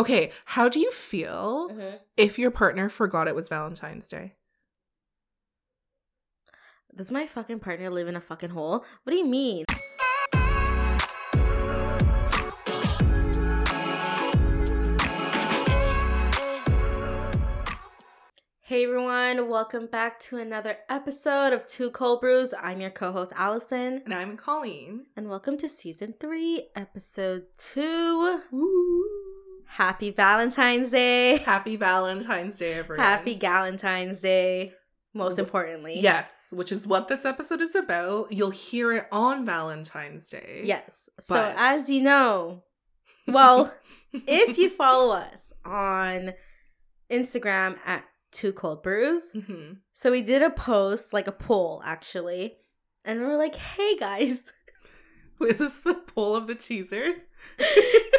Okay, how do you feel Mm-hmm. if your partner forgot it was Valentine's Day? Does my fucking partner live in a fucking hole? What do you mean? Hey everyone, welcome back to another episode of Two Cold Brews. I'm your co-host Allison, And I'm Colleen. and welcome to season three, episode two. Woo. Happy Valentine's Day. Happy Valentine's Day, everyone. Happy Valentine's Day. Most importantly. Yes, which is what this episode is about. You'll hear it on Valentine's Day. Yes. So as you know, well, if you follow us on Instagram at Two Cold Brews, hmm so we did a post, like a poll actually, and we're like, "Hey guys, Is this the poll of the teasers?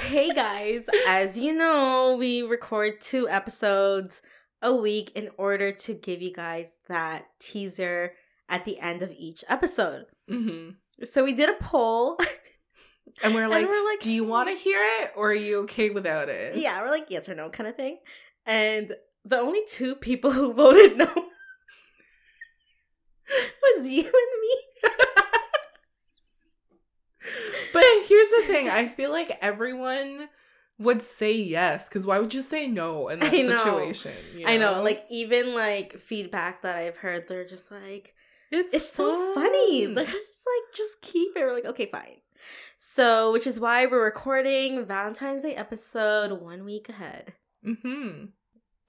hey guys, as you know, we record two episodes a week in order to give you guys that teaser at the end of each episode. hmm So we did a poll. And we're And like, we're like, do you want to hear it or are you okay without it? Yeah, we're like yes or no kind of thing. And the only two people who voted no was you and me. But here's the thing I feel like everyone would say yes because why would you say no in that I know. situation? you I know, like even like feedback that I've heard, they're just like, it's, it's so funny. fun. They're just like, just keep it. We're like, okay, fine. So, which is why we're recording Valentine's Day episode one week ahead. hmm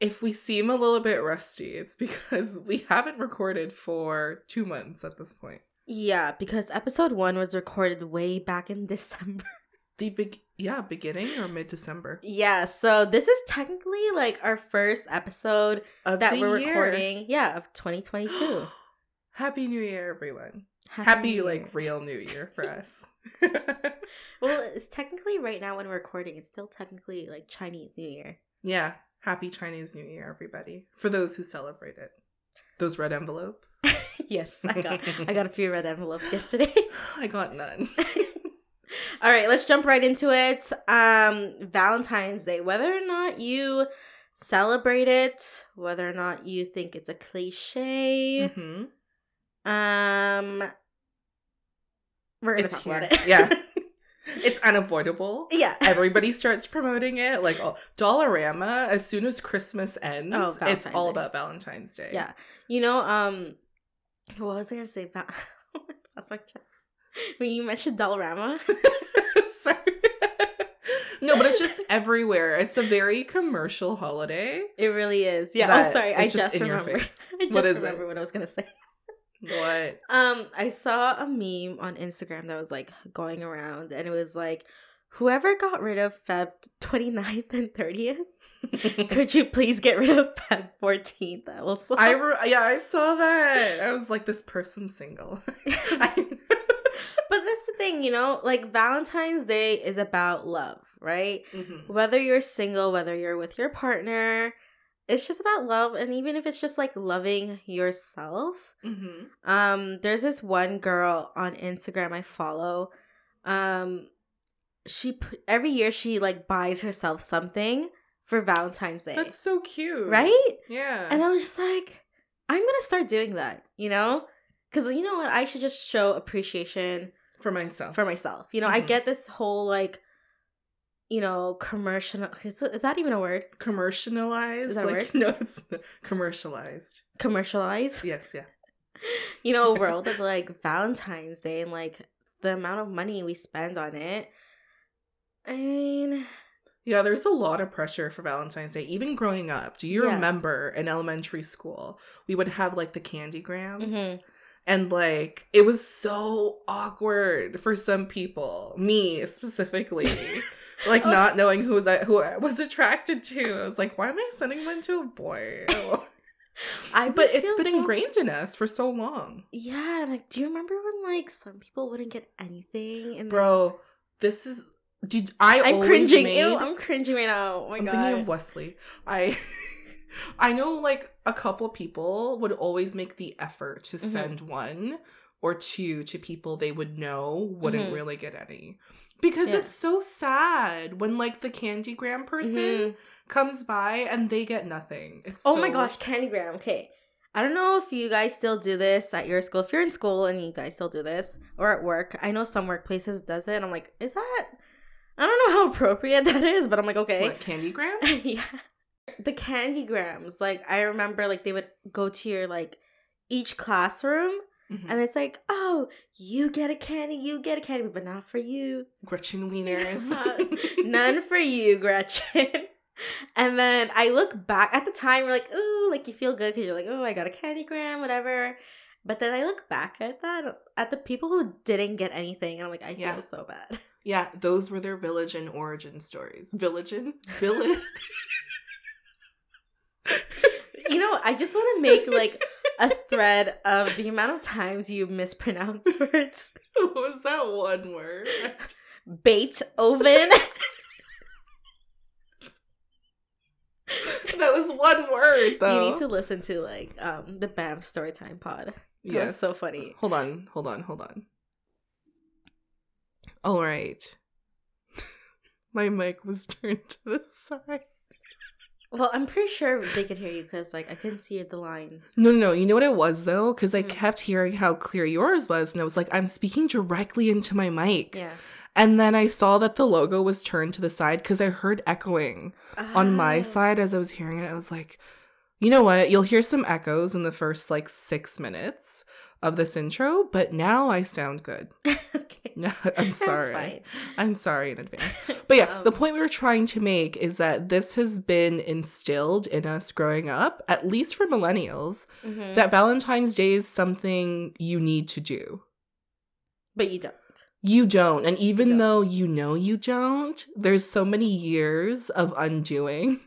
If we seem a little bit rusty, it's because we haven't recorded for two months at this point. Yeah, because episode one was recorded way back in December. The big, yeah, beginning or mid December Yeah, so this is technically like our first episode of that we're year. recording. Yeah, of 2022. Happy New Year, everyone! Happy, New like Year. real New Year for us. Well, it's technically right now when we're recording, it's still technically like Chinese New Year. yeah, Happy Chinese New Year, everybody! For those who celebrate it, those red envelopes. yes, I got I got a few red envelopes yesterday. I got none. All right, let's jump right into it. Um Valentine's Day, whether or not you celebrate it, whether or not you think it's a cliche, hmm um we're to It's talk about it. Yeah. It's unavoidable. yeah. Everybody starts promoting it. Like oh, Dollarama, as soon as Christmas ends, Oh, it's all Day. about Valentine's Day. Yeah. You know, um, what was I gonna say about? That's my when you mentioned Dollarama. Sorry. no, but it's just everywhere. It's a very commercial holiday. It really is. Yeah. oh, sorry. I just, your face. I just What is it? remember what I was gonna say. What? Um, I saw a meme on Instagram that was like going around, and it was like, "Whoever got rid of Feb 29th and 30th, could you please get rid of Feb 14th?" Also, I re- yeah, I saw that. I was like, this person's single. I- but that's the thing, you know, like Valentine's Day is about love, right? Mhm. whether you're single, whether you're with your partner, it's just about love. And even if it's just like loving yourself, Mhm. um, there's this one girl on Instagram I follow. Um, she every year she like buys herself something for Valentine's Day, That's so cute. right? Yeah. And I was just like, I'm gonna start doing that, you know, because you know what, I should just show appreciation for myself. for myself. You know, I Mhm. get this whole like, you know, commercial. Is, is that even a word? commercialized. Is that like, word? No, it's commercialized. Commercialized. Yes, yeah. You know, world of like Valentine's Day and like the amount of money we spend on it. I mean, Yeah, there's a lot of pressure for Valentine's Day. Even growing up, do you Yeah. remember in elementary school, we would have like the candy grams? mhm. And like, it was so awkward for some people, me specifically. Like Oh. not knowing who was I, who I was attracted to. I was like, why am I sending one to a boy? I but it's been so- ingrained in us for so long. Yeah, like, do you remember when like some people wouldn't get anything? And Bro, this is did I I'm always cringing. made Ew, I'm cringing right now. Oh my I'm god. thinking of Wesley. I I know like a couple people would always make the effort to Mhm. send one or two to people they would know wouldn't Mhm. really get any. Because Yeah. it's so sad when like the candygram person Mhm. comes by and they get nothing. It's Oh my gosh, Candygram. Okay. I don't know if you guys still do this at your school. If you're in school and you guys still do this, or at work, I know some workplaces does it. And I'm like, is that? I don't know how appropriate that is, but I'm like, okay. What, candygram? yeah. The candygrams, like I remember, like they would go to your like each classroom, Mhm. and it's like, oh, you get a candy, you get a candy, but not for you. Gretchen Wieners. None for you, Gretchen. And then I look back at the time, we're like, ooh, like you feel good because you're like, oh, I got a candygram, whatever. But then I look back at that, at the people who didn't get anything, and I'm like, I Yeah. feel so bad. Yeah, those were their village and origin stories. Village and village. You know, I just want to make like a thread of the amount of times you mispronounce words. what was that one word? Just- Beethoven. that was one word though. You need to listen to like um the BAM Storytime pod. That was Yes. so funny. Hold on, hold on, hold on. All right. My mic was turned to the side. Well, I'm pretty sure they could hear you because like I couldn't see the lines. No, no, no. You know what it was though? Because I Mm. kept hearing how clear yours was, and I was like, I'm speaking directly into my mic. Yeah. And then I saw that the logo was turned to the side because I heard echoing on my Oh. side as I was hearing it. I was like, you know what? You'll hear some echoes in the first like six minutes of this intro, but now I sound good. okay. No, I'm That's sorry. I'm sorry in advance. But yeah, the Um, point we were trying to make is that this has been instilled in us growing up, at least for millennials, mhm. that Valentine's Day is something you need to do. but you don't. You don't. And even don't. though you know you don't, there's so many years of undoing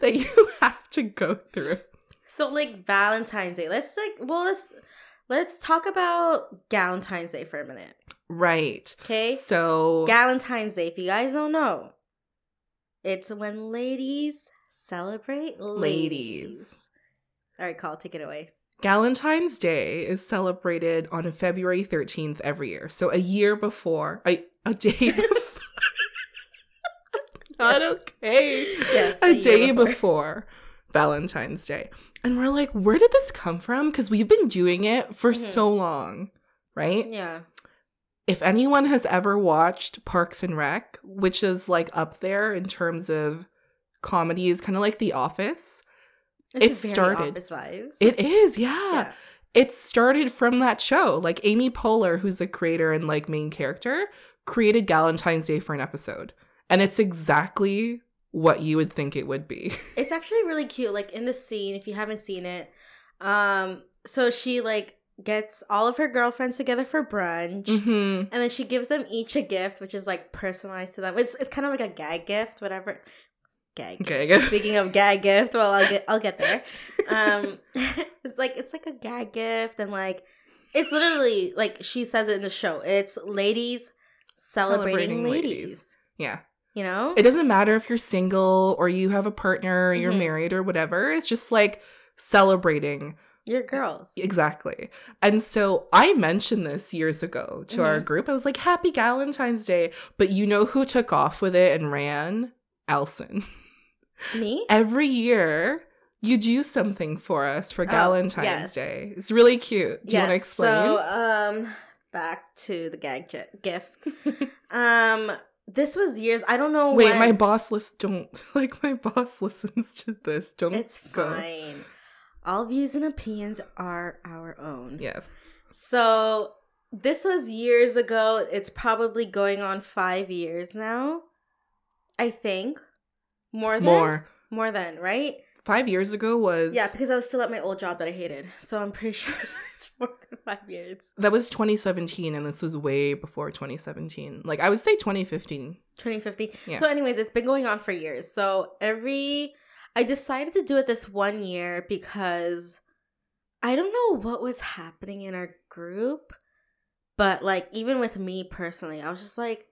that you have to go through. So like Valentine's Day. Let's like well let's let's talk about Galentine's Day for a minute. Right. Okay? So Galentine's Day, if you guys don't know, it's when ladies celebrate ladies. Ladies. All right, call take it away. Galentine's Day is celebrated on February 13th every year. So a year before, a, a day before. Not okay. Yes, a, a day before. before. Valentine's Day. And we're like, where did this come from? Because we've been doing it for Mhm. so long, right? Yeah. If anyone has ever watched Parks and Rec, which is like up there in terms of comedies, kind of like The Office, It's It started- office vibes. it is, yeah. yeah. it started from that show. Like Amy Poehler, who's a creator and like main character, created Galentine's Day for an episode. And it's exactly what you would think it would be. It's actually really cute. Like in the scene, if you haven't seen it, um, so she like gets all of her girlfriends together for brunch. mm-hmm. And then she gives them each a gift, which is like personalized to them. It's it's kind of like a gag gift, whatever. Gag. Gag gift. Speaking of gag gift, well, I'll get I'll get there. Um, it's like it's like a gag gift, and like it's literally like she says it in the show. It's ladies celebrating, Celebrating ladies. ladies. Yeah. You know, It doesn't matter if you're single or you have a partner or you're Mhm. married or whatever. It's just like celebrating. you're girls. Exactly. And so I mentioned this years ago to our Mhm. group. I was like, Happy Valentine's Day. But you know who took off with it and ran? Elson. Me? Every year, you do something for us for Oh, Galentine's yes. Day. It's really cute. Do you want to explain? So, um, back to the gag gift. um, this was years. I don't know. Wait, when- my boss list don't like my boss listens to this. Don't It's go. fine. All views and opinions are our own. Yes. So this was years ago. It's probably going on five years now. I think more than More. more than right. Five years ago was Yeah, because I was still at my old job that I hated. So I'm pretty sure it's more than five years. that was 2017 and this was way before 2017. Like I would say 2015. 2015 Yeah. So, anyways, it's been going on for years. So, every. I decided to do it this one year because I don't know what was happening in our group, but like, even with me personally, I was just like,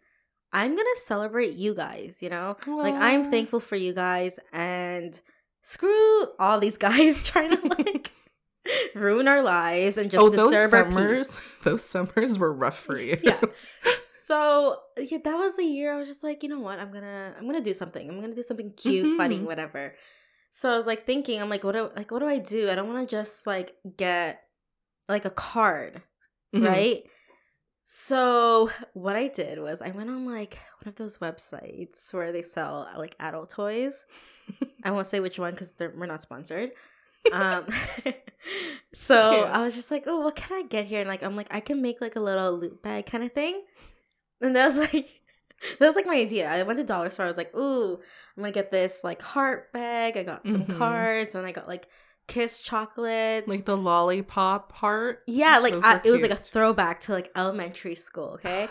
I'm going to celebrate you guys, you know? Like, I'm thankful for you guys and screw all these guys trying to like ruin our lives and just oh, those disturb our summers, peace. those summers were rough for you. Yeah. So yeah, that was the year I was just like, you know what, I'm gonna I'm gonna do something. I'm gonna do something cute, funny, Mhm. whatever. So I was like thinking, I'm like, what do like what do I do? I don't want to just like get like a card, Mhm. right? So what I did was I went on like one of those websites where they sell like adult toys. I won't say which one because we're not sponsored. Um, so Cute. I was just like, oh, what can I get here? And like, I'm like, I can make like a little loot bag kind of thing. And that was like, that was like my idea. I went to dollar store. I was like, ooh, I'm gonna get this like heart bag. I got some Mhm. cards and I got like kiss chocolates. Like the lollipop heart. yeah, like I, it was like a throwback to like elementary school. Okay. yes.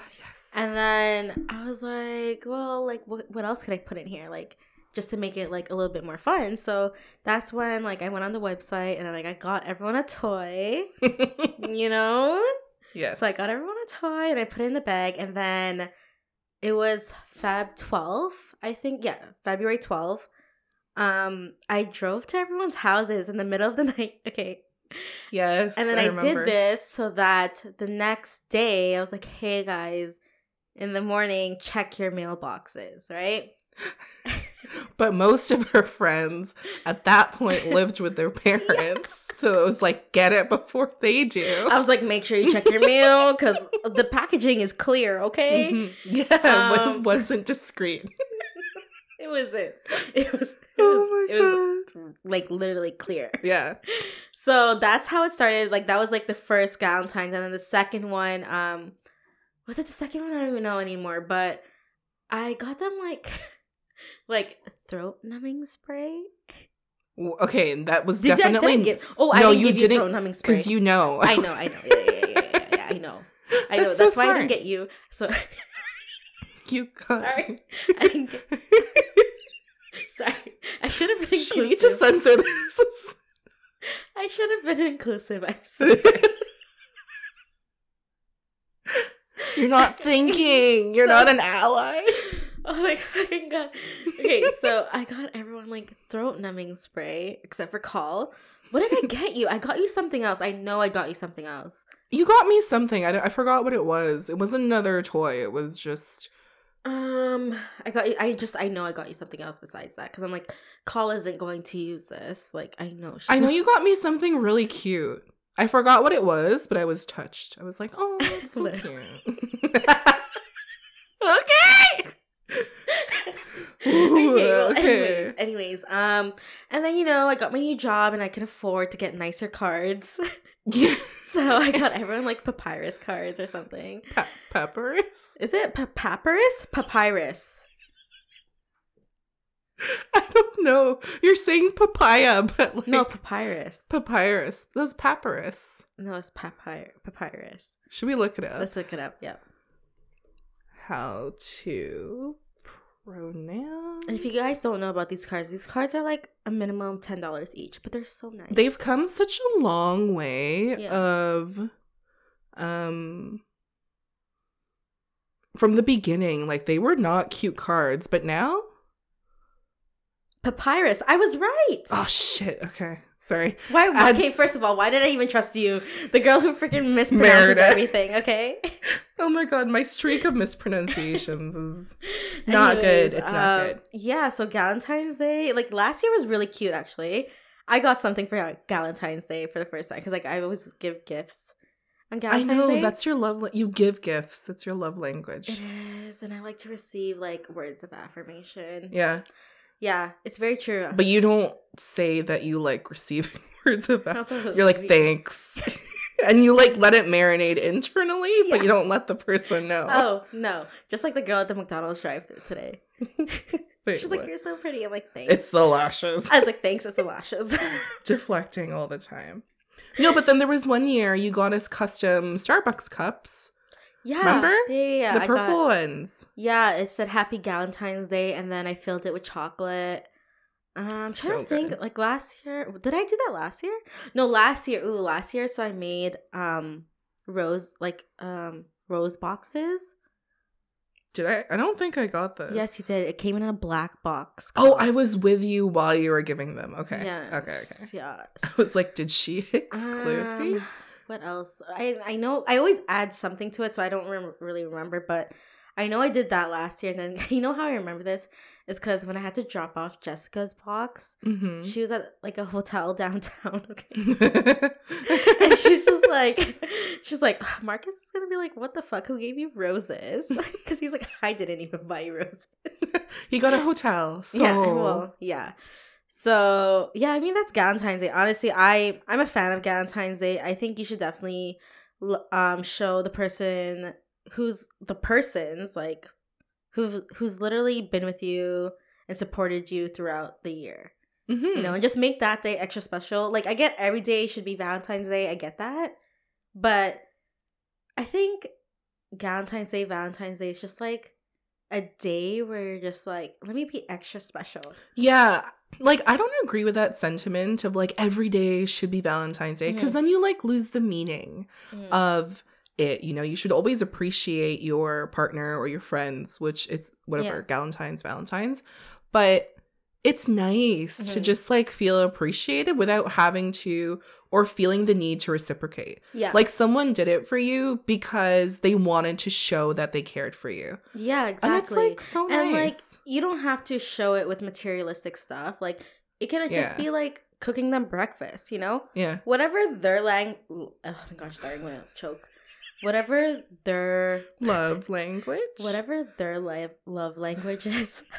And then I was like, well, like what what else could I put in here? Like just to make it like a little bit more fun. So that's when like I went on the website and like I got everyone a toy, you know? yes. So I got everyone a toy and I put it in the bag and then it was Feb 12, I think. Yeah, February 12. Um I drove to everyone's houses in the middle of the night. Okay. yes. And then I, remember. did this so that the next day I was like, hey guys, in the morning, check your mailboxes, right? But most of her friends at that point lived with their parents. So it was like, get it before they do. I was like, make sure you check your mail because the packaging is clear, okay? Mhm. Yeah, it Um, wasn't discreet. It wasn't. It was. It Oh was. my it was like literally clear. Yeah. So that's how it started. Like that was like the first Valentine's, and then the second one, um, was it the second one? I don't even know anymore. But I got them like, like throat numbing spray. Okay, that was Did I- did I definitely give- oh, I No, didn't you give you didn't, throat numbing spray. because you know. I know, I know. Yeah, yeah, yeah, yeah, yeah, yeah, I know. I know. That's That's, so why I didn't get you. So You got Sorry. I didn't get. Sorry, I should have been Inclusive. She need to censor this. I should have been inclusive. I'm so sorry. You're not thinking. You're So- not an ally. Oh my fucking god. Okay, so I got everyone like throat numbing spray except for Call. What did I get you? I got you something else. I know I got you something else. You got me something. I, I forgot what it was. It wasn't another toy. It was just. Um, I got you. I just I know I got you something else besides that because I'm like, Call isn't going to use this. Like I know. She's I know not- you got me something really cute. I forgot what it was, but I was touched. I was like, oh, so cute. okay. Okay, well, okay. Anyways, anyways, um, and then you know I got my new job and I can afford to get nicer cards, Yeah. so I got everyone like papyrus cards or something. Pa- peppers? Is it pa- papyrus? Papyrus. I don't know. You're saying papaya, but like No, papyrus. papyrus. That's papyrus. No, it's papyr papyrus. Should we look it up? Let's look it up. Yep. How to pronounce. And if you guys don't know about these cards, these cards are like a minimum ten dollars each, but they're so nice. they've come such a long way Yeah. of um from the beginning like they were not cute cards but now papyrus. I was right. oh shit okay sorry Why? Okay, first of all, why did I even trust you? The girl who freaking mispronounces everything. Okay. oh my god my streak of mispronunciations is Not good. It's not um, good. Yeah. So Valentine's Day, like last year was really cute. Actually, I got something for Valentine's Day for the first time because like I always give gifts on i know Day. that's your love la- you give gifts that's your love language it is, and I like to receive like words of affirmation. yeah Yeah, it's very true. but you don't say that you like receiving words of Not You're like, thanks. and you like let it marinate internally, but you don't let the person know. Oh no! Just like the girl at the McDonald's drive-through today. Wait, She's what? like, "You're so pretty." I'm like, "Thanks." it's the lashes. I was like, "Thanks." It's the lashes. Deflecting all the time. No, but then there was one year you got us custom Starbucks cups. Yeah. Remember? Yeah, yeah. yeah. the purple got- ones. yeah, it said Happy Valentine's Day, and then I filled it with chocolate. Um, I'm trying So to think. good. Like last year, did I do that last year? No, last year. Ooh, last year. So I made um rose like um rose boxes. Did I? I don't think I got this. Yes, you did. It came in a black box. Oh, I was with you while you were giving them. Okay. Yes, Okay. Okay. Yes. I was like, did she exclude me? What else? I I know I always add something to it, so I don't rem- really remember. But I know I did that last year, and then you know how I remember this is because when I had to drop off Jessica's box, Mm-hmm. she was at like a hotel downtown. Okay. and she's just like, she's like, Marcus is gonna be like, what the fuck? Who gave you roses? Because he's like, I didn't even buy you roses. he got a hotel. So Yeah, well, yeah. So yeah, I mean that's Valentine's Day. Honestly, I I'm a fan of Valentine's Day. I think you should definitely um show the person who's the person's like who's who's literally been with you and supported you throughout the year. Mhm. You know, and just make that day extra special. Like I get every day should be Valentine's Day. I get that. But I think Valentine's Day, Valentine's Day is just like a day where you're just like, let me be extra special. Yeah. Like I don't agree with that sentiment of like every day should be Valentine's Day because Mhm. then you like lose the meaning Mm. of it. You know, you should always appreciate your partner or your friends, which it's whatever, Galentine's, Valentine's. But it's nice to Mhm. just like feel appreciated without having to or feeling the need to reciprocate. yeah. Like someone did it for you because they wanted to show that they cared for you. yeah, exactly. And it's like so nice. and like you don't have to show it with materialistic stuff. Like it can Yeah. just be like cooking them breakfast, you know? yeah. Whatever their lang oh my gosh, sorry, I'm gonna choke. Whatever their Love language. whatever their li- love language is.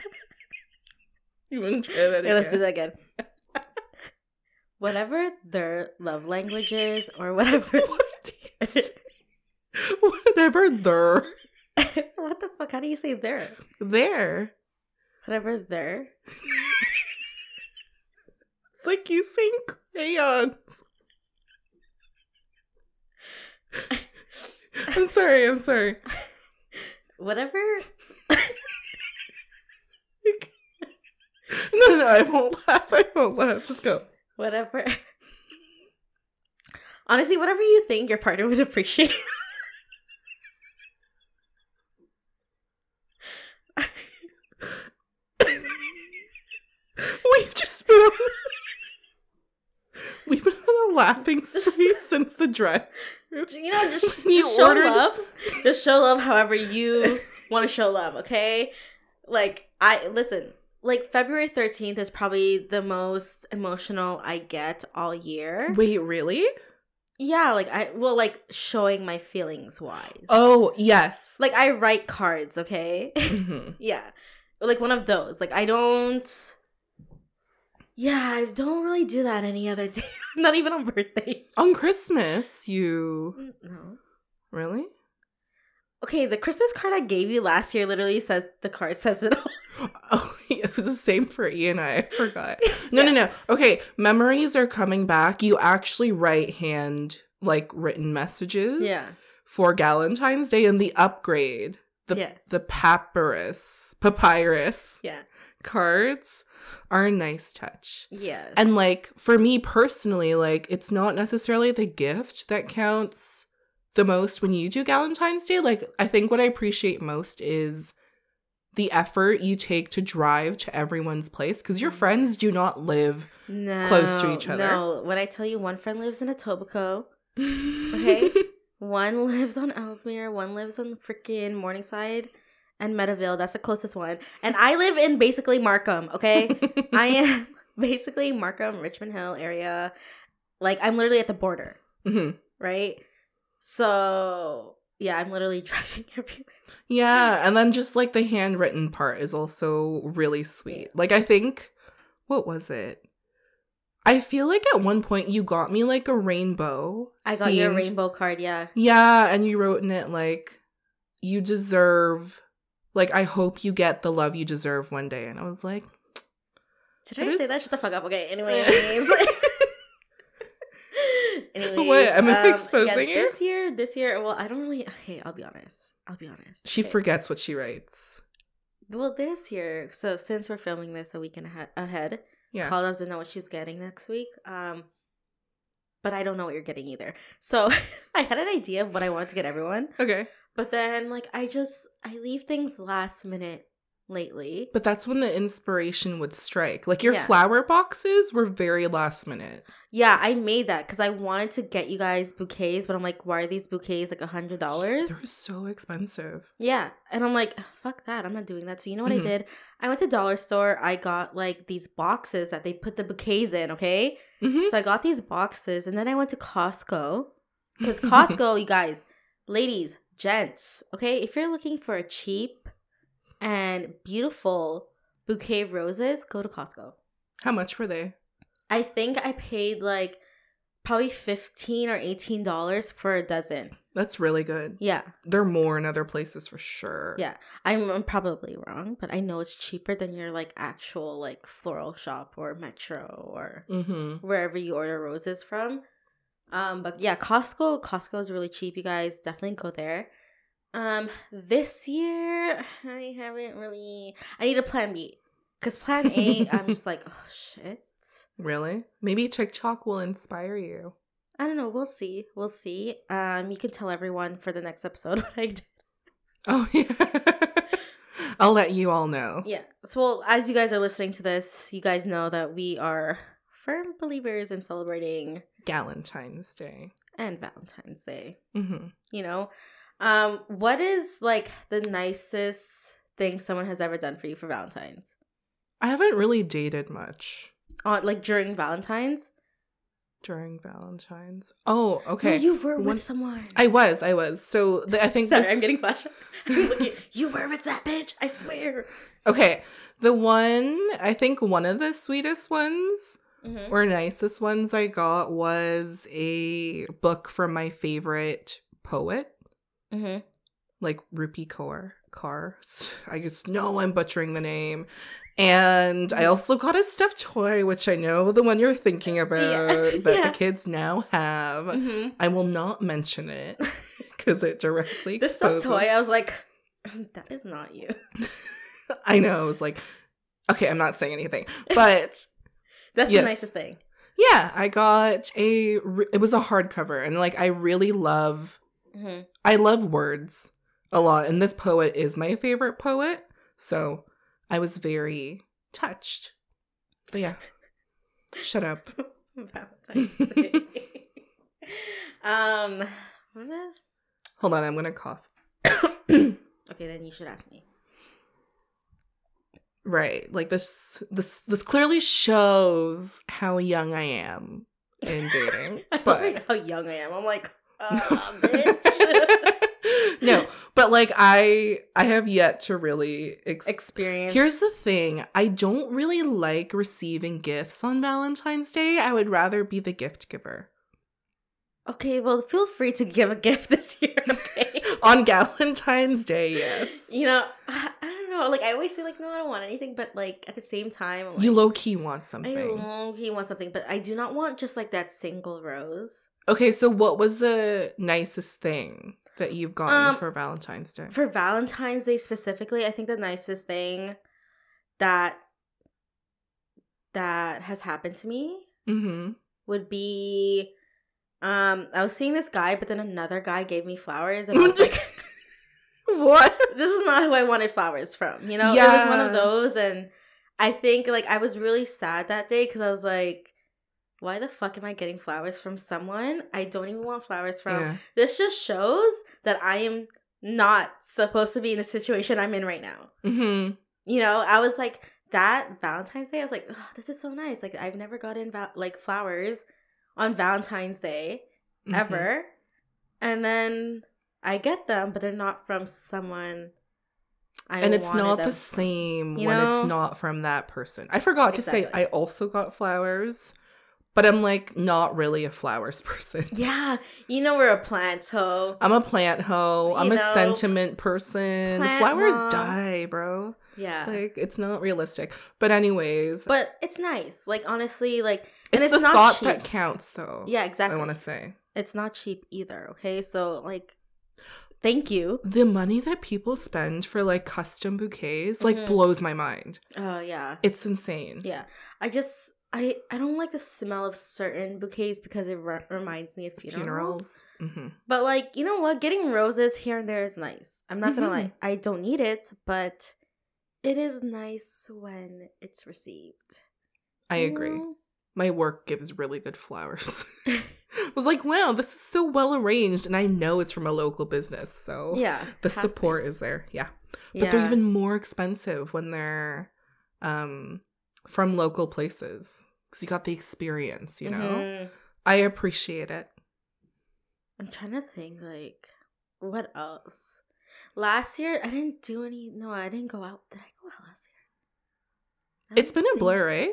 You want to try that Okay, let's do that again. whatever their love language is, or whatever. What do you say? Whatever they're what the fuck? How do you say their? there. Whatever their. It's like you saying crayons. I'm sorry, I'm sorry. Whatever. No, no, I won't laugh. I won't laugh. Just go. Whatever. Honestly, whatever you think your partner would appreciate. We've just been on... We've been on a laughing spree since the drive. you know, just, You just show ordered- love. Just show love however you want to show love, okay? Like, I listen, like February 13th is probably the most emotional I get all year. Wait, really? Yeah, like I well like showing my feelings wise. Oh, yes. Like I write cards, okay? Mhm. yeah. Like one of those. Like I don't Yeah, I don't really do that any other day. Not even on birthdays. On Christmas, you. Mm, No. Really? Okay, the Christmas card I gave you last year literally says the card says it all. Oh, it was the same for E and I. I forgot. No, no, no. Okay, memories are coming back. You actually write hand like written messages. Yeah. For Valentine's Day and the upgrade, the Yes. the papyrus papyrus Yeah. cards are a nice touch. Yes. And like for me personally, like it's not necessarily the gift that counts the most when you do Valentine's Day. Like I think what I appreciate most is the effort you take to drive to everyone's place because your friends do not live no, close to each other. No, when I tell you one friend lives in Etobicoke, Okay. one lives on Ellesmere, one lives on freaking Morningside and Meadowvale. That's the closest one. And I live in basically Markham, okay? I am basically Markham, Richmond Hill area. Like I'm literally at the border, Mhm. right? So yeah, I'm literally driving everywhere. Yeah, and then just like the handwritten part is also really sweet. Like I think what was it? I feel like at one point you got me like a rainbow. I got your themed- rainbow card, yeah. Yeah, and you wrote in it like you deserve like I hope you get the love you deserve one day. And I was like, Did I say that? Shut the fuck up. Okay, anyways. anyways. What, am I um, exposing yeah? This year, this year, well, I don't really okay, I'll be honest. I'll be honest. she okay? forgets what she writes. Well, this year, so since we're filming this a week and a ha- ahead, Yeah. Kyle doesn't know what she's getting next week. Um, but I don't know what you're getting either. So I had an idea of what I wanted to get everyone. Okay. But then like I just I leave things last minute lately. But that's when the inspiration would strike. Like your Yeah. flower boxes were very last minute. Yeah, I made that because I wanted to get you guys bouquets, but I'm like, why are these bouquets like a hundred dollars? They're so expensive. Yeah, and I'm like, fuck that, I'm not doing that. So you know what Mhm. I did? I went to dollar store. I got like these boxes that they put the bouquets in. Okay, Mhm. so I got these boxes, and then I went to Costco because Costco, you guys, ladies, gents, okay, if you're looking for a cheap and beautiful bouquet of roses, go to Costco. How much were they? I think I paid like probably fifteen or eighteen dollars for a dozen. That's really good. Yeah, They're more in other places for sure. yeah. I'm, I'm probably wrong, but I know it's cheaper than your like actual like floral shop or Metro or Mm-hmm. wherever you order roses from. Um, but yeah, Costco. Costco is really cheap. You guys definitely go there. Um, this year I haven't really. I need a plan B because plan A, I'm just like, oh shit. Really? Maybe TikTok will inspire you. I don't know. We'll see. We'll see. Um, you can tell everyone for the next episode what I did. Oh yeah. I'll let you all know. Yeah. So, well, as you guys are listening to this, you guys know that we are firm believers in celebrating Galentine's Day. and Valentine's Day. Mm-hmm. You know, um, what is like the nicest thing someone has ever done for you for Valentine's? I haven't really dated much On like during Valentine's? during Valentine's. Oh, No, okay. you were with someone. I was, I was. So the, I think Sorry, this, I'm getting flashback. You were with that bitch. I swear. okay. The one I think one of the sweetest ones Mm-hmm. or nicest ones I got was a book from my favorite poet, Mm-hmm. like Rupi Kaur. Kaur. I just know I'm butchering the name. And I also got a stuffed toy, which I know the one you're thinking about that yeah. the kids now have. Mm-hmm. I will not mention it because it directly This stuffed toy, I was like, that is not you. I know. I was like, okay, I'm not saying anything, but That's Yes. the nicest thing. yeah, I got a. re- It was a hardcover, and like I really love. Mm-hmm. I love words a lot, and this poet is my favorite poet, so I was very touched. But yeah, shut up. Valentine's Day. um, is? Hold on, I'm gonna cough. Okay, then you should ask me. right, like this. This this clearly shows how young I am in dating, but. how young I am. I'm like, uh, no, but like I I have yet to really ex- Experience. Here's the thing, I don't really like receiving gifts on Valentine's Day. I would rather be the gift giver. okay. Well, feel free to give a gift this year. Okay. on Valentine's Day, yes. you know, I, I don't know. Like I always say, like, no, I don't want anything, but like at the same time, I'm like, You low key want I something. low key want something, but I do not want just like that single rose. Okay, so what was the nicest thing that you've gotten Um, for Valentine's Day? For Valentine's Day specifically, I think the nicest thing that that has happened to me mm-hmm. would be um I was seeing this guy, but then another guy gave me flowers and I was like what? this is not who I wanted flowers from. You know, it was one of those and I think like I was really sad that day because I was like, why the fuck am I getting flowers from someone I don't even want flowers from? Yeah. This just shows that I am not supposed to be in the situation I'm in right now. Mm-hmm. You know, I was like that Valentine's Day. I was like, oh, this is so nice. Like I've never gotten like flowers on Valentine's Day Mm-hmm. ever, and then I get them, but they're not from someone. I and it's not the same when know? it's not from that person. I forgot to say I also got flowers, but I'm like not really a flowers person. Yeah, you know we're a plant hoe. I'm a plant hoe. I'm You a know, sentiment person. Flowers mom. die, bro. Yeah, Like it's not realistic. But anyways, but it's nice. Like honestly, like and it's the not thought cheap. that counts, though. yeah, exactly. I want to say It's not cheap either. Okay, so like, thank you. the money that people spend for like custom bouquets like Mhm. blows my mind. Oh yeah, It's insane. yeah. I just I I don't like the smell of certain bouquets because it re- reminds me of funerals. Funerals. hmm But like, you know what? Getting roses here and there is nice. I'm not gonna Mhm. lie. I don't need it, but it is nice when it's received. I You agree. know? My work gives really good flowers. I was like, wow, this is so well arranged, and I know it's from a local business, so yeah. the support is there. Yeah, but they're even more expensive when they're um from local places because you got the experience. You know, Mhm. I appreciate it. I'm trying to think like what else. Last year I didn't do any. No, I didn't go out. Did I go out last year? It's been a blur, eh?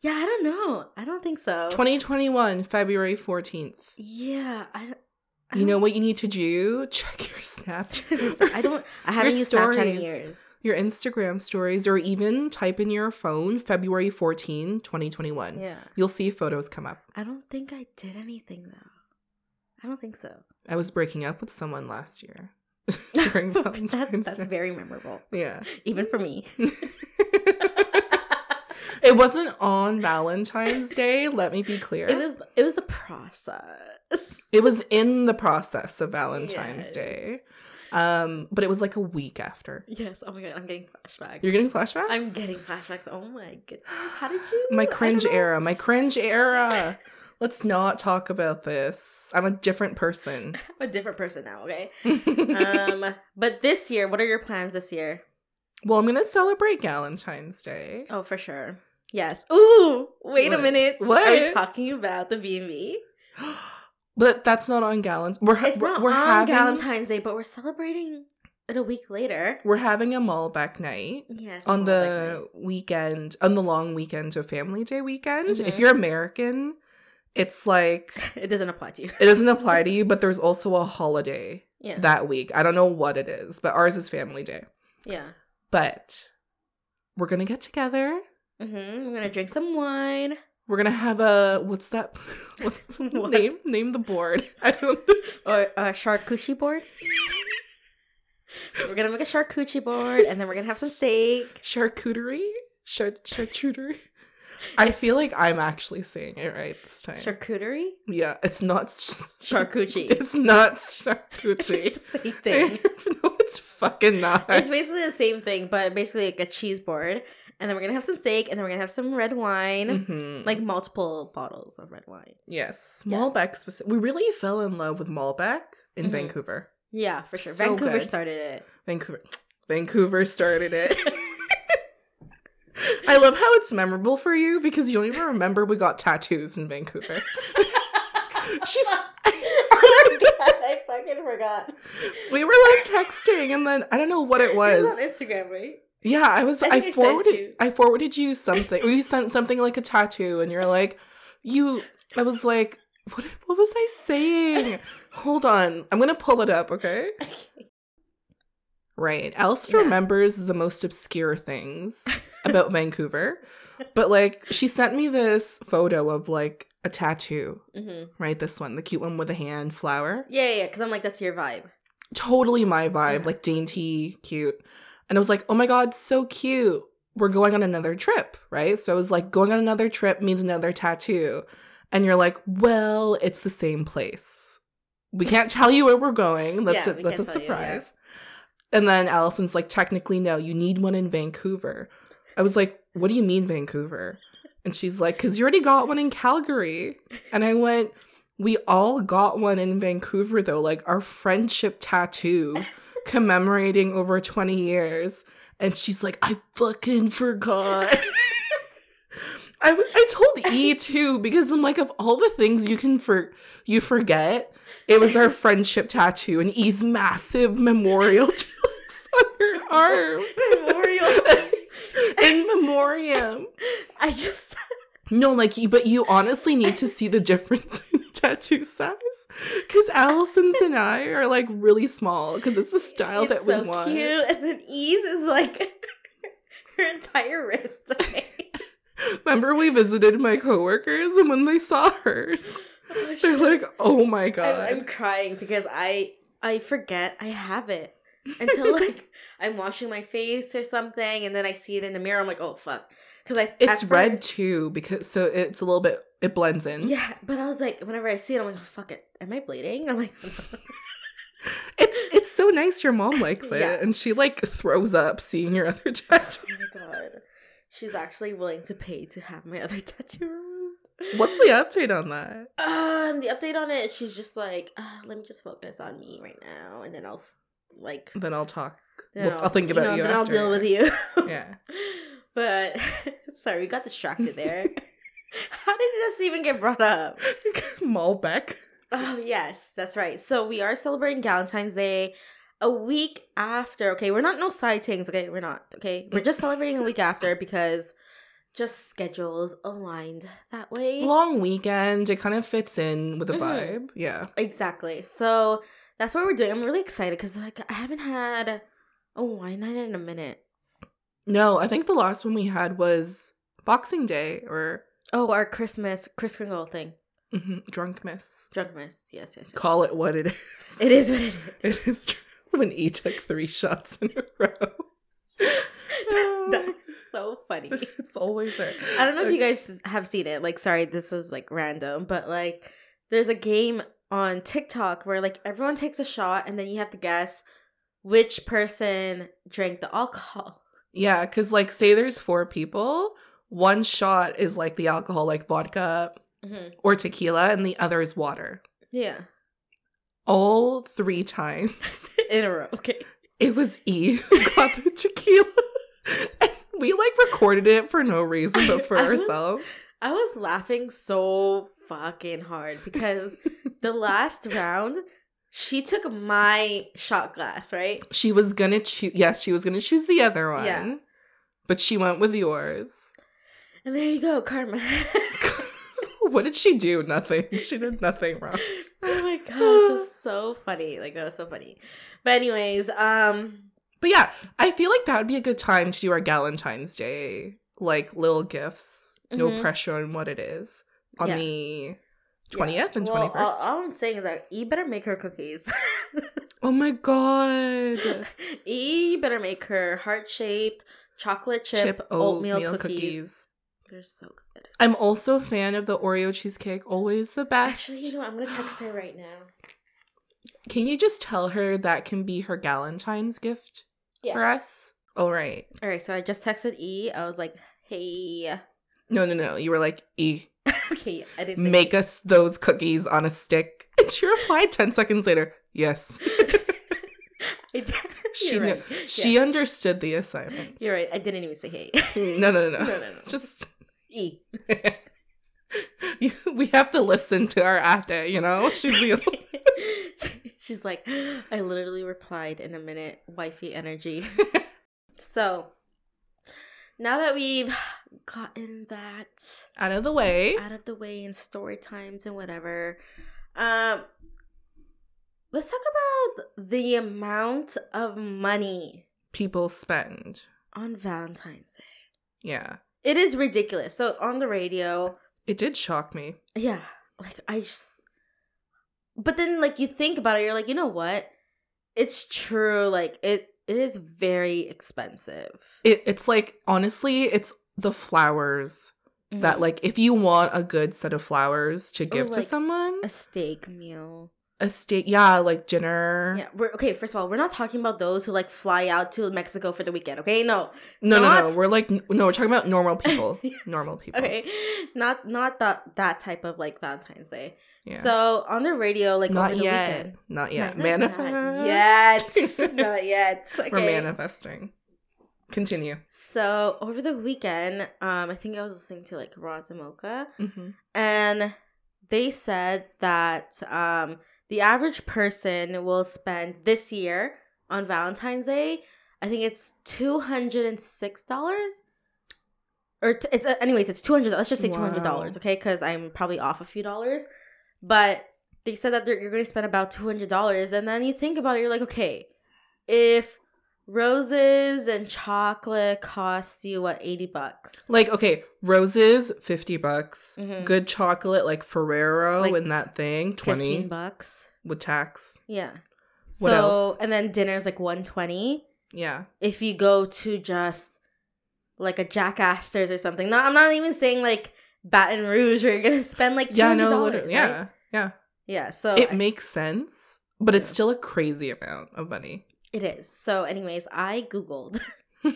Yeah, I don't know. I don't think so. 2021, February 14th. Yeah, I. don't- I You know what you need to do? Check your Snapchat. I don't. I haven't used Snapchat in years. Your Instagram stories, or even type in your phone February 14, 2021. Yeah, You'll see photos come up. I don't think I did anything though. I don't think so. I was breaking up with someone last year during That- that's very memorable, yeah. even for me. it wasn't on Valentine's Day, let me be clear. It was. It was the process. It was in the process of Valentine's Yes. Day. Um, but it was like a week after. Yes. Oh my god, I'm getting flashbacks. You're getting flashbacks? I'm getting flashbacks. Oh my goodness. How did you? my cringe era. My cringe era. Let's not talk about this. I'm a different person. I'm a different person now. Okay. um. But this year, what are your plans this year? well, I'm gonna celebrate Valentine's Day. Oh, for sure. Yes. Ooh. Wait What? a minute. What Are we talking about the B and B? But that's not on Gallant. We're ha- It's we're, not we're on having Valentine's Day, but we're celebrating it a week later. we're having a Malbec night Yes. on the weekend on the long weekend of Family Day weekend. If Mhm. you're American, it's like like, it doesn't apply to you. it doesn't apply to you, but there's also a holiday Yeah. that week. I don't know what it is, but ours is Family Day. yeah. But we're gonna get together. Mm-hmm. We're gonna drink some wine. We're gonna have a what's that? What's What? name? Name the board. I don't. or a charcuterie board. we're gonna make a charcuterie board, and then we're gonna have some steak. Charcuterie. Char- charcuterie. I feel like I'm actually saying it right this time. Charcuterie, yeah, it's not charcuterie. It's not charcuterie. it's the same thing. no, it's fucking not. It's basically the same thing, but basically like a cheese board. And then we're gonna have some steak, and then we're gonna have some red wine, Mhm. like multiple bottles of red wine. yes, Yeah. Malbec. Specific- we really fell in love with Malbec in Mhm. Vancouver. Yeah, for sure. So Vancouver good. started it. Vancouver. Vancouver started it. I love how it's memorable for you because you don't even remember we got tattoos in Vancouver. She's oh my god, I fucking forgot. we were like texting and then I don't know what it It was. was on Instagram, right? Yeah, I was I I, forwarded you. I forwarded you something. or you sent something like a tattoo and you're like you I was like what what was I saying? Hold on. I'm going to pull it up, okay? Right. Elsa Yeah. remembers the most obscure things about Vancouver. But like she sent me this photo of like a tattoo, hmm right? This one, the cute one with a hand flower. Yeah, yeah, because I'm like, that's your vibe. Totally my vibe, Yeah. like dainty, cute. And I was like, "Oh my god, so cute. We're going on another trip." Right? So it was like going on another trip means another tattoo. And you're like, "Well, it's the same place. We can't tell you where we're going. That's Yeah, a, that's a tell you, yeah. surprise." And then Allison's like, technically, no, you need one in Vancouver. I was like, what do you mean, Vancouver? And she's like, because you already got one in Calgary. And I went, we all got one in Vancouver, though, like our friendship tattoo commemorating over 20 years. And she's like, I fucking forgot. I, w- I told E too because I'm like of all the things you can for you forget, it was our friendship tattoo and E's massive memorial jokes on her arm. Memorial. In memoriam. I just. No, like you, but you honestly need to see the difference in tattoo size. Because Allison's and I are like really small because it's the style it's that we so want. cute. And then Ease is like her entire wrist. Remember, we visited my coworkers, and when they saw hers, Oh, they're like, "Oh my god!" I'm, I'm crying because I I forget I have it until like I'm washing my face or something, and then I see it in the mirror. I'm like, oh fuck, because I It's red first- too because so it's a little bit it blends in. Yeah, but I was like, whenever I see it, I'm like, fuck it. Am I bleeding? I'm like, It's it's so nice your mom likes it Yeah. and she like throws up seeing your other tattoo. oh my god, she's actually willing to pay to have my other tattoo removed. What's the update on that? Um, the update on it, she's just like, uh, let me just focus on me right now, and then I'll like, Then I'll talk. then Well, I'll think about know, you Then after. I'll deal with you. Yeah. But sorry, we got distracted there. How did this even get brought up? Malbec. Oh yes, that's right. So we are celebrating Valentine's Day a week after. Okay, we're not no sightings. Okay, we're not. Okay, we're just celebrating a week after because just schedules aligned that way. Long weekend. It kind of fits in with the Mhm. vibe. Yeah. Exactly. So that's what we're doing. I'm really excited because like I haven't had a wine night in a minute. No, I think the last one we had was Boxing Day or Oh, our Christmas Kris Kringle thing. mhm, Drunk Miss. Drunk miss. Yes, yes, yes. Call it what it is. It is what it is. It is true. When E took three shots in a row. That's so funny. it's always there. I don't know if you guys have seen it. Like, sorry, this is like random, but like, there's a game on TikTok where like everyone takes a shot and then you have to guess which person drank the alcohol. Yeah, because like say there's four people, one shot is like the alcohol, like vodka Mm-hmm. or tequila, and the other is water. Yeah, All three times, in a row. Okay. it was E who got the tequila. And we like recorded it for no reason but for I was- ourselves. I was laughing so fucking hard because the last round, she took my shot glass, right? She was gonna choose. Yes, she was gonna choose the other one. Yeah. But she went with yours. And there you go, karma. what did she do? Nothing. She did nothing wrong. oh my gosh, it was so funny. Like that was so funny. But anyways, um, But yeah, I feel like that would be a good time to do our Galentine's Day, like little gifts. No Mhm. pressure on what it is on Yeah. the twentieth and well, twenty all, all I'm saying is that E better make her cookies. Oh my god! e better make her heart shaped chocolate chip, oatmeal, cookies. They're so good. I'm also a fan of the Oreo cheesecake. Always the best. Actually, you know, what? I'm gonna text her right now. Can you just tell her that can be her Galentine's gift Yeah. for us? All right. All right, so I just texted E. I was like, "Hey, No, no, no. You were like, E, okay, I didn't say make us those cookies on a stick. And she replied 10 seconds later, yes. She You're knew, right. she Yes. understood the assignment. You're right. I didn't even say hey. No, no, no, no. No, no, no. Just, E. we have to listen to our ate, you know? She's the She's like, I literally replied in a minute, wifey energy. so now that we've gotten that out of the way. out of the way in story times and whatever, um, let's talk about the amount of money People spend. on Valentine's Day. Yeah. It is ridiculous. So on the radio, It did shock me. yeah, like I just, but then like you think about it, you're like, you know what? It's true. Like it, it is very expensive. It, it's like, honestly, it's the flowers that, Mhm. like, if you want a good set of flowers to give to like, someone, a steak meal. a steak, yeah, like dinner. Yeah, we're okay. First of all, we're not talking about those who like fly out to Mexico for the weekend. Okay, no, No, no, no. We're like, no, we're talking about normal people. Yes. Normal people. Okay, not not that that type of like Valentine's Day. Yeah. So on the radio, like not over the yet. weekend. Not yet. Not- Manifest. Not yet. not yet. Okay. We're manifesting. Continue. So over the weekend, um, I think I was listening to like Roz and Mocha, hmm and they said that um the average person will spend this year on Valentine's Day. I think it's two hundred and six dollars. Or t- it's uh, anyways, it's two hundred. Let's just say two hundred dollars, Wow. okay? Because I'm probably off a few dollars, but they said that you're going to spend about two hundred dollars, and then you think about it, you're like, okay, if roses and chocolate costs you what eighty bucks, Like, okay, roses, 50 bucks. Mhm. Good chocolate, like Ferrero Like and that thing, 20 fifteen bucks, with tax. yeah. What so else? and then dinner's like one twenty. Yeah. If you go to just like a Jack Astor's or something. No, I'm not even saying like Baton Rouge where you're gonna spend like two Yeah, hundred no, dollars. literally, yeah, yeah. yeah. So It I- makes sense, but it's still a crazy amount of money. It is. So, anyways, I googled.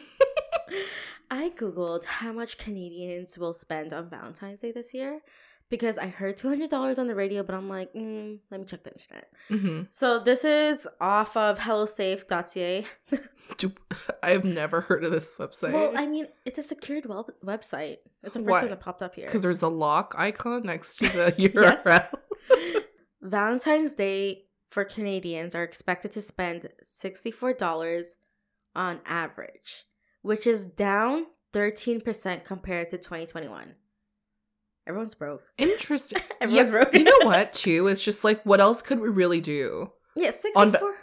I googled how much Canadians will spend on Valentine's Day this year because I heard two hundred dollars on the radio, but I'm like, mm, let me check the internet. hmm So this is off of HelloSafe.ca. I've never heard of this website. Well, I mean, it's a secured web- website. It's the first Why? one that popped up here. because there's a lock icon next to the URL. Valentine's Day for Canadians are expected to spend $64 on average, which is down 13% compared to 2021. Everyone's broke. Interesting. Everyone's yeah, broke. you know what? Too, it's just like, what else could we really do? Yeah, On 64.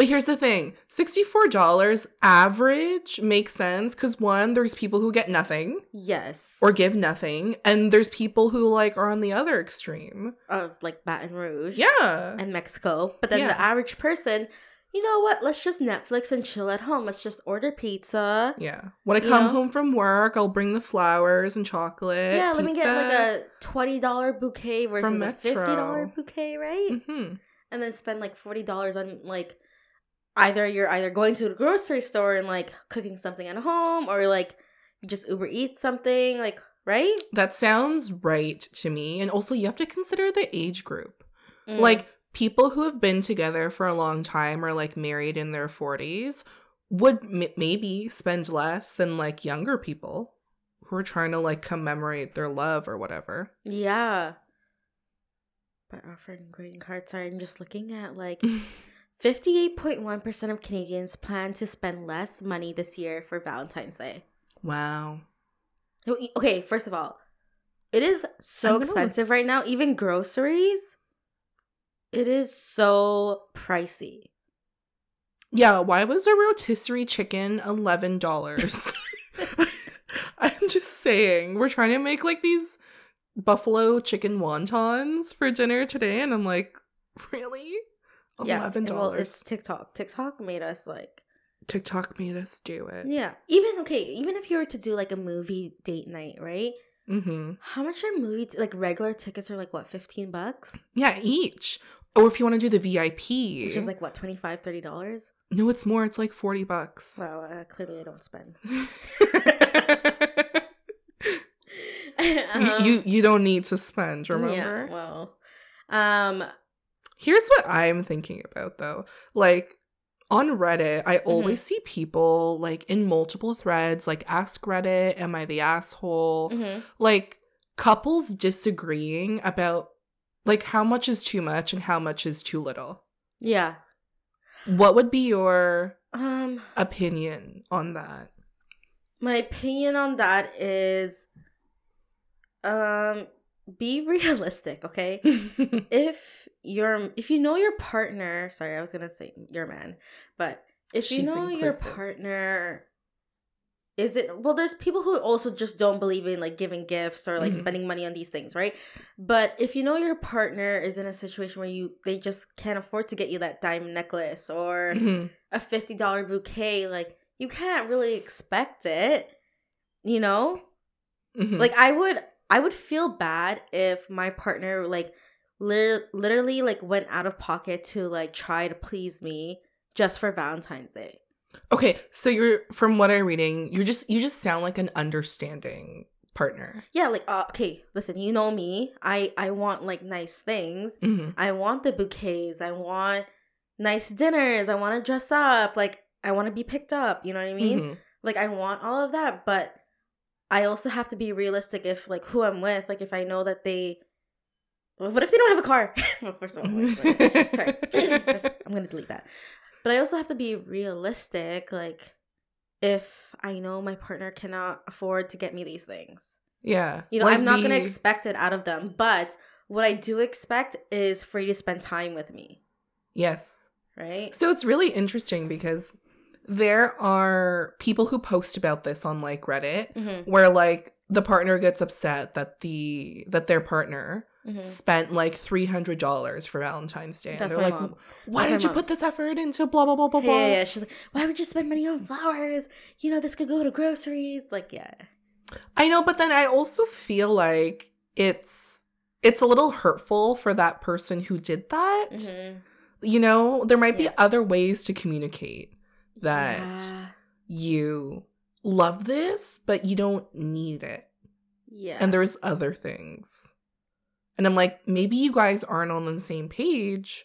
But here's the thing: sixty-four dollars average makes sense because one, there's people who get nothing yes. or give nothing, and there's people who like are on the other extreme. of like Baton Rouge. Yeah, And Mexico. But then Yeah. the average person, you know what? Let's just Netflix and chill at home. Let's just order pizza. yeah. When I come know? home from work, I'll bring the flowers and chocolate. yeah, let me get like a twenty dollar bouquet versus a fifty dollar bouquet, right? Mhm. And then spend like forty dollars on like either you're either going to the grocery store and like cooking something at home, or like you just Uber eat something, like right? That sounds right to me, and also you have to consider the age group. Mm. Like people who have been together for a long time or like married in their 40s would m- maybe spend less than like younger people who are trying to like commemorate their love or whatever. yeah. By offering greeting cards, sorry, I'm just looking at like 58.1% of Canadians plan to spend less money this year for Valentine's Day. wow. Okay, first of all, it is so gonna look- expensive right now. Even groceries, it is so pricey. Yeah, why was a rotisserie chicken $11? I'm just saying, we're trying to make like these buffalo chicken wontons for dinner today, and I'm like, really? $11. Yeah, well, it's TikTok. TikTok made us like, TikTok made us do it. yeah. Even okay, even if you were to do like a movie date night, right? Mm-hmm. How much are movie t- like regular tickets are like what fifteen bucks, Yeah, each. Or if you want to do the VIP. which is like what 25 30 dollars. no, it's more. It's like 40 bucks. Wow, uh, clearly I don't spend. you, Um, you you don't need to spend, remember? Yeah, well, um, Here's what I'm thinking about though. Like on Reddit, I always see people like in multiple threads like ask Reddit, am I the asshole? mhm. Like couples disagreeing about like how much is too much and how much is too little. yeah. What would be your Um, opinion on that? my opinion on that is, um, be realistic, okay? if you're if you know your partner, sorry, I was gonna say your man, but if She's you know your partner is it well there's people who also just don't believe in like giving gifts or like Mhm. spending money on these things right but if you know your partner is in a situation where you they just can't afford to get you that diamond necklace or Mhm. a $50 bouquet like you can't really expect it you know Mhm. like i would i would feel bad if my partner like lit- literally like went out of pocket to like try to please me just for valentine's day. Okay, so you're from what I'm reading, you're just you just sound like an understanding partner. yeah like uh, okay listen you know me. I i want like nice things. Hmm i want the bouquets. I want nice dinners. I want to dress up. Like i want to be picked up. You know what i mean? Mhm. like i want all of that but i also have to be realistic if like who i'm with like if i know that they well, what if they don't have a car? Well, first of all like, sorry. I'm gonna delete that. But i also have to be realistic like if i know my partner cannot afford to get me these things. Yeah. you know Like i'm not gonna expect it out of them but what i do expect is for you to spend time with me. Yes. right? So it's really interesting because there are people who post about this on like Reddit Mhm. where like the partner gets upset that the that their partner Mhm. spent like three hundred dollars for Valentine's Day, That's and they're like, mom. "Why That's did you mom. put this effort into blah blah blah blah Yeah, blah?" yeah, yeah. She's like, why would you spend money on flowers? You know, this could go to groceries. Like, yeah. I know, but then I also feel like it's it's a little hurtful for that person who did that. Mhm. You know, there might be Yeah. other ways to communicate that Yeah. you love this, but you don't need it. Yeah. And there's other things. And I'm like, maybe you guys aren't on the same page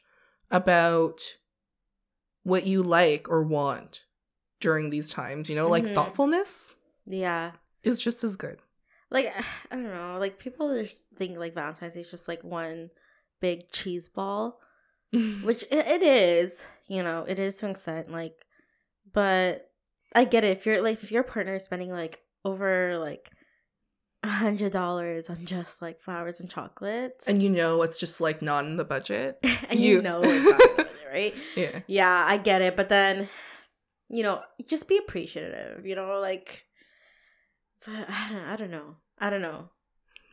about what you like or want during these times. You know, like Mhm. thoughtfulness yeah. is just as good. Like, I don't know. Like, people just think like Valentine's Day is just like one big cheese ball, which it, it is. You know, it is to an extent. Like, but I get it. If you're like, if your partner is spending like over like a hundred dollars on just like flowers and chocolates, and you know, it's just like not in the budget. and you- you know it's not right? Yeah. Yeah, I get it, but then, you know, just be appreciative. You know, like, but I don't, I don't know, I don't know,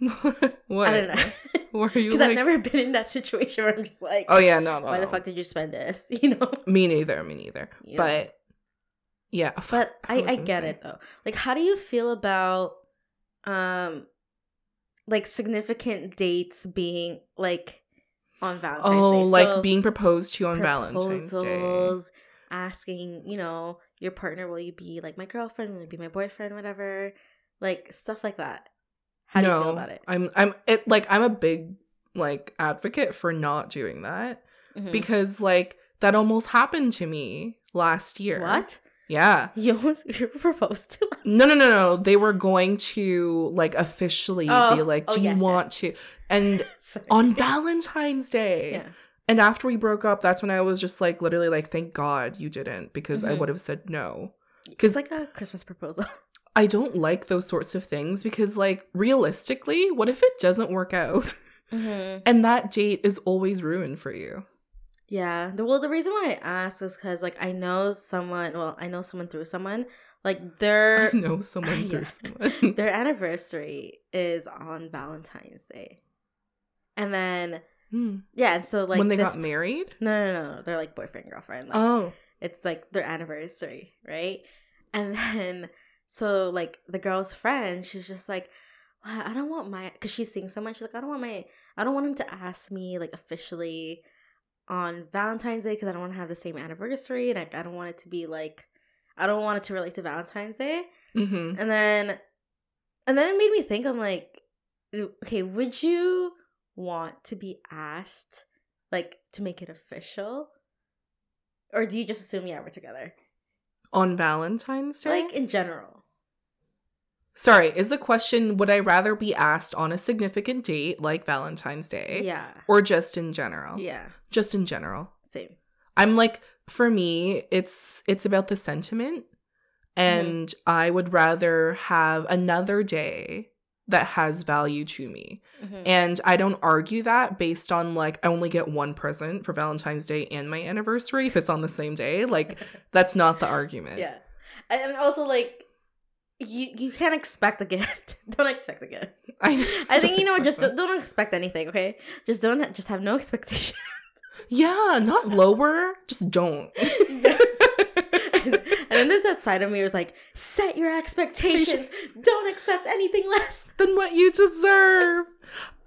what? I don't know, Were you because like? I've never been in that situation where I'm just like, oh yeah, no, no. why the fuck did you spend this? You know, Me neither. Me neither. But yeah, but I I, I get it though. Like, how do you feel about, um, like significant dates being like on Valentine's oh, Day? like So- being proposed to on Valentine's Day. asking, you know, your partner, will you be like my girlfriend? Will you be my boyfriend? Whatever, like stuff like that. How do no, you feel about it? I'm I'm it like I'm a big like advocate for not doing that Mhm. because like that almost happened to me last year. what Yeah. you almost you were proposed to? No, no, no, no. They were going to like officially Oh, be like, oh, "Do you yes, want yes. to?" And on Valentine's Day, yeah, and after we broke up, that's when I was just like, literally, like, "Thank God you didn't," because I Mhm. would have said no. Because like a Christmas proposal. I don't like those sorts of things because, like, realistically, what if it doesn't work out mm-hmm. and that date is always ruined for you? Yeah. The, well, the reason why I ask is because like I know someone. Well, I know someone through someone. Like their I know someone through Yeah. someone. their anniversary is on Valentine's Day, and then Hmm. yeah, and so like when they this got married? No, no, no. They're like boyfriend, girlfriend. Like, oh. It's like their anniversary, right? And then, so like the girl's friend, she's just like, well, I don't want my, because she's seeing someone, she's like, I don't want my, I don't want him to ask me like officially on Valentine's Day because I don't want to have the same anniversary. And I, I don't want it to be like, I don't want it to relate to Valentine's Day. hmm And then, and then it made me think, I'm like, okay, would you want to be asked, like, to make it official? Or do you just assume, yeah, we're together? On Valentine's Day? Like, in general. Sorry, is the question would I rather be asked on a significant date like Valentine's Day Yeah. or just in general? Yeah. Just in general. Same. I'm like for me it's it's about the sentiment and I would rather have another day that has value to me. Mhm. And I don't argue that based on like I only get one present for Valentine's Day and my anniversary if it's on the same day. Like that's not the argument. yeah. And also, like, you you can't expect a gift. don't expect a gift. I, I think you know. what, Just don't expect anything. Okay. Just don't. Just have no expectation. Yeah, not lower. Just don't. and then there's that side of me who's like, set your expectations. Don't accept anything less. than what you deserve.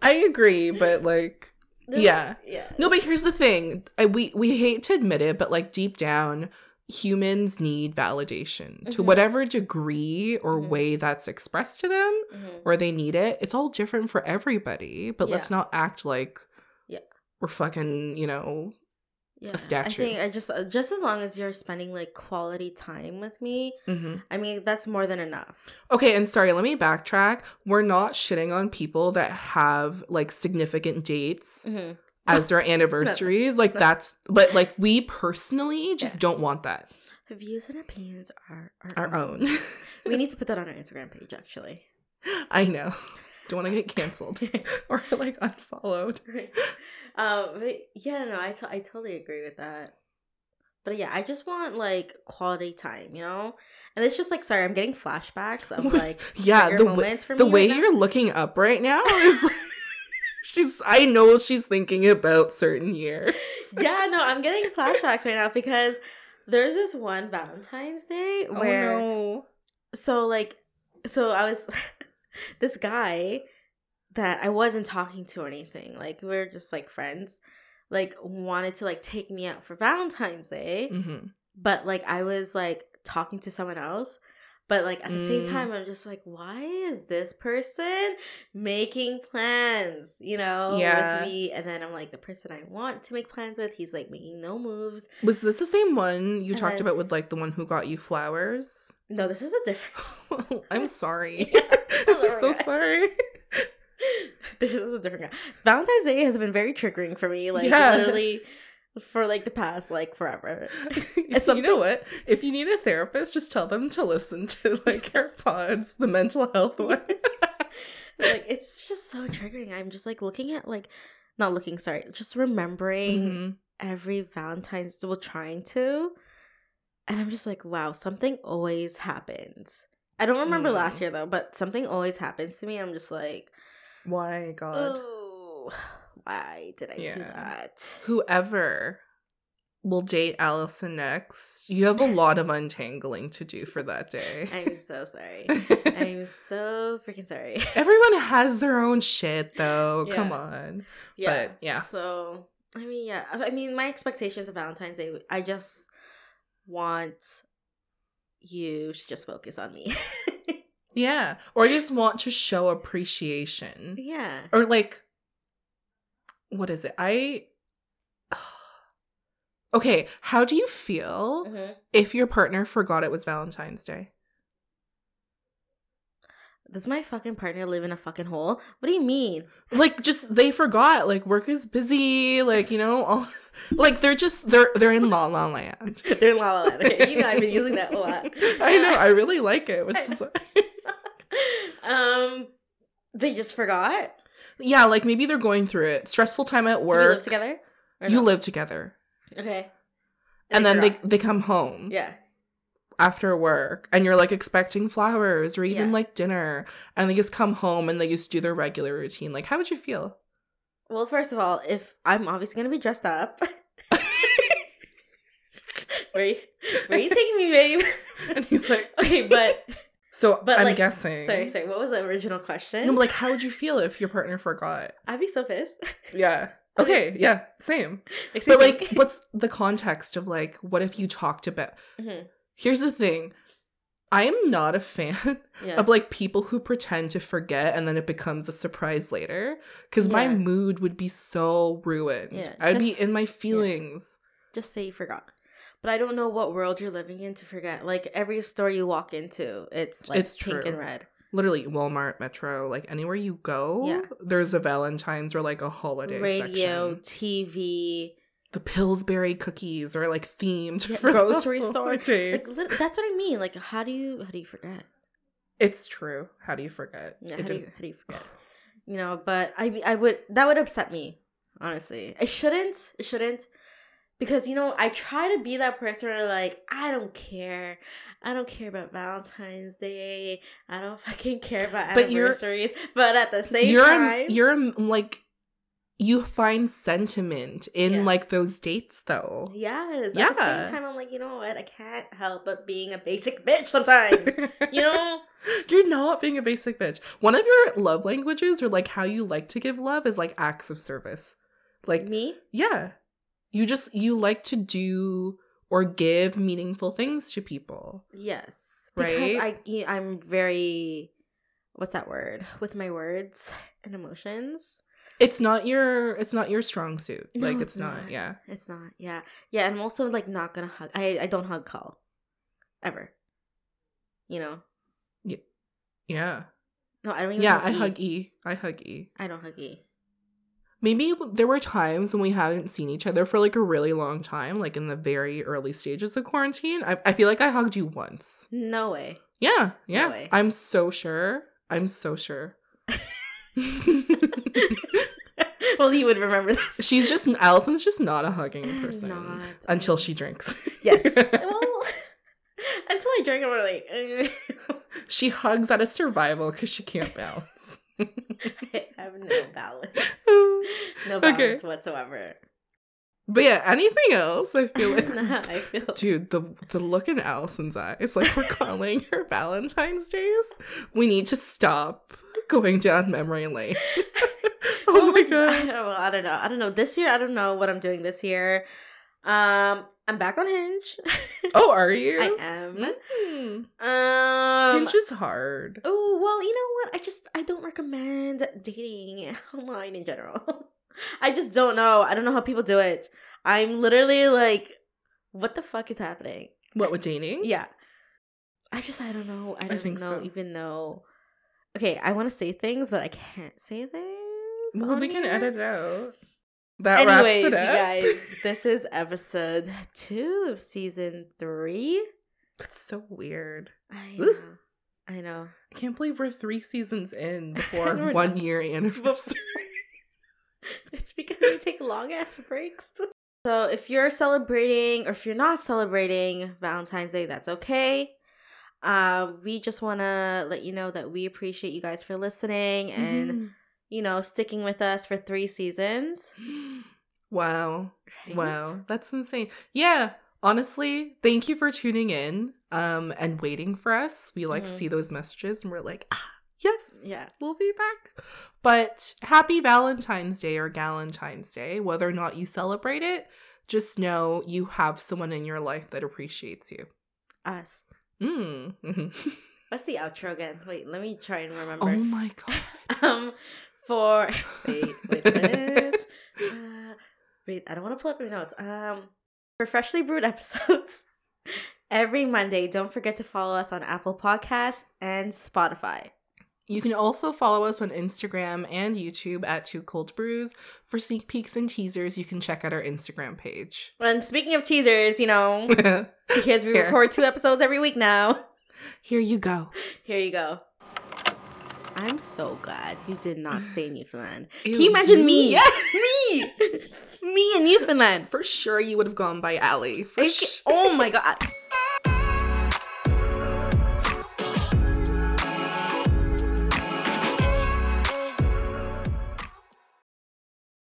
I agree, but like Yeah. Yeah. no, but here's the thing. I, we we hate to admit it, but like deep down, humans need validation to Mhm. whatever degree or Mhm. way that's expressed to them Mhm. or they need it. It's all different for everybody, but let's not act like Yeah. we're fucking, you know, Yeah. a statue. I think I just uh, just as long as you're spending like quality time with me, mhm. I mean that's more than enough. Okay, and sorry, let me backtrack. We're not shitting on people that have like significant dates Mm-hmm. As their anniversaries. Like that's but like we personally just Yeah. don't want that. Views and opinions are our, Our own. we need to put that on our Instagram page actually. I know. Don't want to get canceled or like unfollowed. um, but yeah, no, I to- I totally agree with that. But yeah, I just want like quality time, you know. And it's just like, sorry, I'm getting flashbacks of like Yeah, the, w- moments for the way right you're looking up right now is like, she's I know she's thinking about certain years. yeah, no, I'm getting flashbacks right now because there's this one Valentine's Day where oh, so like so I was this guy that I wasn't talking to or anything. Like we are just like friends. Like wanted to like take me out for Valentine's Day, no. hmm but like I was like talking to someone else. But like at the same Mm. time, I'm just like, why is this person making plans? You know, Yeah. with me, and then I'm like, the person I want to make plans with, he's like making no moves. Was this the same one you talked Uh, about with like the one who got you flowers? No, this is a different. I'm sorry. I'm so sorry. sorry. this is a different guy. Valentine's Day has been very triggering for me. Like Yeah. literally for like the past like forever. It's you know what? If you need a therapist, just tell them to listen to like our pods, the mental health one. like it's just so triggering. I'm just like looking at like not looking, sorry, just remembering Mhm. every Valentine's Day, well, trying to. And I'm just like, wow, something always happens. I don't remember Mm. last year though, but something always happens to me. I'm just like, Why, God? oh, why did I do that? Whoever will date Allison next, you have a lot of untangling to do for that day. I'm so sorry. I'm so freaking sorry. Everyone has their own shit, though. Come on. yeah. But, yeah. So I mean, yeah. I I mean, my expectations of Valentine's Day. I just want you to just focus on me. Yeah. Or you just want to show appreciation. yeah. Or like, what is it? I. Okay, how do you feel Mhm. if your partner forgot it was Valentine's Day? Does my fucking partner live in a fucking hole? What do you mean? Like, just they forgot. Like, work is busy. Like, you know, all, like they're just they're they're in La La Land. They're in La La Land. Okay, you know I've been using that a lot. I know. I really like it. Which is, um, they just forgot. Yeah, like maybe they're going through it. Stressful time at Do we work. live together? You no? live together, Okay. and then they forgot. they come home. Yeah. after work and you're like expecting flowers or even Yeah. like dinner and they just come home and they just do their regular routine like how would you feel Well, first of all, if I'm obviously gonna be dressed up, where you, where you taking me, babe? and he's like okay, but so but i'm like, guessing sorry, sorry. What was the original question? no, like how would you feel if your partner forgot I'd be so pissed. yeah okay yeah same Excuse but like me. what's the context of like what if you talked about Mhm. here's the thing i am not a fan yeah. of like people who pretend to forget and then it becomes a surprise later because my mood would be so ruined Yeah, i'd be in my feelings just say you forgot. But I don't know what world you're living in to forget. Like every store you walk into, it's like It's pink true. and red. literally Walmart, Metro, like anywhere you go, Yeah. there's a Valentine's or like a holiday Radio, section. TV, The Pillsbury cookies are like themed Yeah, for grocery store. like that's what I mean. Like how do you how do you forget? It's true. How do you forget? Yeah, how do you how do you forget? You know, but I I would that would upset me honestly. It shouldn't. It shouldn't. Because you know, I try to be that person where like I don't care. I don't care about Valentine's Day. I don't fucking care about But you're- anniversaries. But at the same you're time, you're um, like you find sentiment in Yeah. like those dates though. yes. At the Yeah. same time, I'm like, you know what? I can't help but being a basic bitch sometimes. you know? You're not being a basic bitch. One of your love languages or like how you like to give love is like acts of service. Like Me? Yeah. You just you like to do or give meaningful things to people. Yes. Right? Because I'm very what's that word? With my words and emotions. It's not your it's not your strong suit. No, like it's it's, not. not. Yeah. It's not. Yeah. Yeah, and I'm also like not gonna hug. I I don't hug call. Ever. You know? Yeah. Yeah. No, I don't even Yeah, I hug E. I hug E. I don't hug E. Maybe there were times when we haven't seen each other for like a really long time, like in the very early stages of quarantine. I, I feel like I hugged you once. No way. Yeah, yeah. way. I'm so sure. I'm so sure. well, you would remember this. She's just Allison's just not a hugging person not. until she drinks. Yes. well, until I drink, I'm like, she hugs out of survival because she can't balance. I have no balance. No Okay. balance whatsoever. But yeah, anything else? I feel like Nah, I feel Dude, the the look in Allison's eyes, like we're calling her Valentine's days. We need to stop going down memory lane. oh my like, I god. don't, I don't know. I don't know. This year, I don't know what I'm doing this year. Um, I'm back on Hinge. Oh, are you? I am. Mm. Um. Hinge is hard. Oh well, you know what? I just I don't recommend dating online in general. I just don't know. I don't know how people do it. I'm literally like, what the fuck is happening? What with dating? Yeah. I just I don't know. I don't think know so. even though Okay, I want to say things, but I can't say things. Well, we can edit it out. That Anyways, wraps it up. guys, this is episode two of season three. It's so weird. I Ooh. know. I know. I can't believe we're three seasons in before one year anniversary. it's because we take long ass breaks. So if you're celebrating or if you're not celebrating Valentine's Day, that's okay. Uh, we just want to let you know that we appreciate you guys for listening and Mhm. You know sticking with us for three seasons. Wow. Right? Wow, that's insane. Yeah, honestly, thank you for tuning in um and waiting for us. We like Mhm. see those messages and we're like, ah, yes. Yeah. We'll be back. But happy Valentine's Day or Galentine's Day, whether or not you celebrate it, just know you have someone in your life that appreciates you. Us. Mm. What's the outro again? Wait, let me try and remember. oh my god. um for wait wait a minute uh, wait i don't want to pull up your notes um for freshly brewed episodes every monday don't forget to follow us on apple podcasts and spotify You can also follow us on Instagram and YouTube at Two Cold Brews. For sneak peeks and teasers, you can check out our Instagram page. and speaking of teasers you know because we Here. record two episodes every week now Here you go. here you go i'm so glad you did not stay in newfoundland Ew, can you imagine you? me Yeah. me me in newfoundland For sure, you would have gone by Allie. For sh- oh my god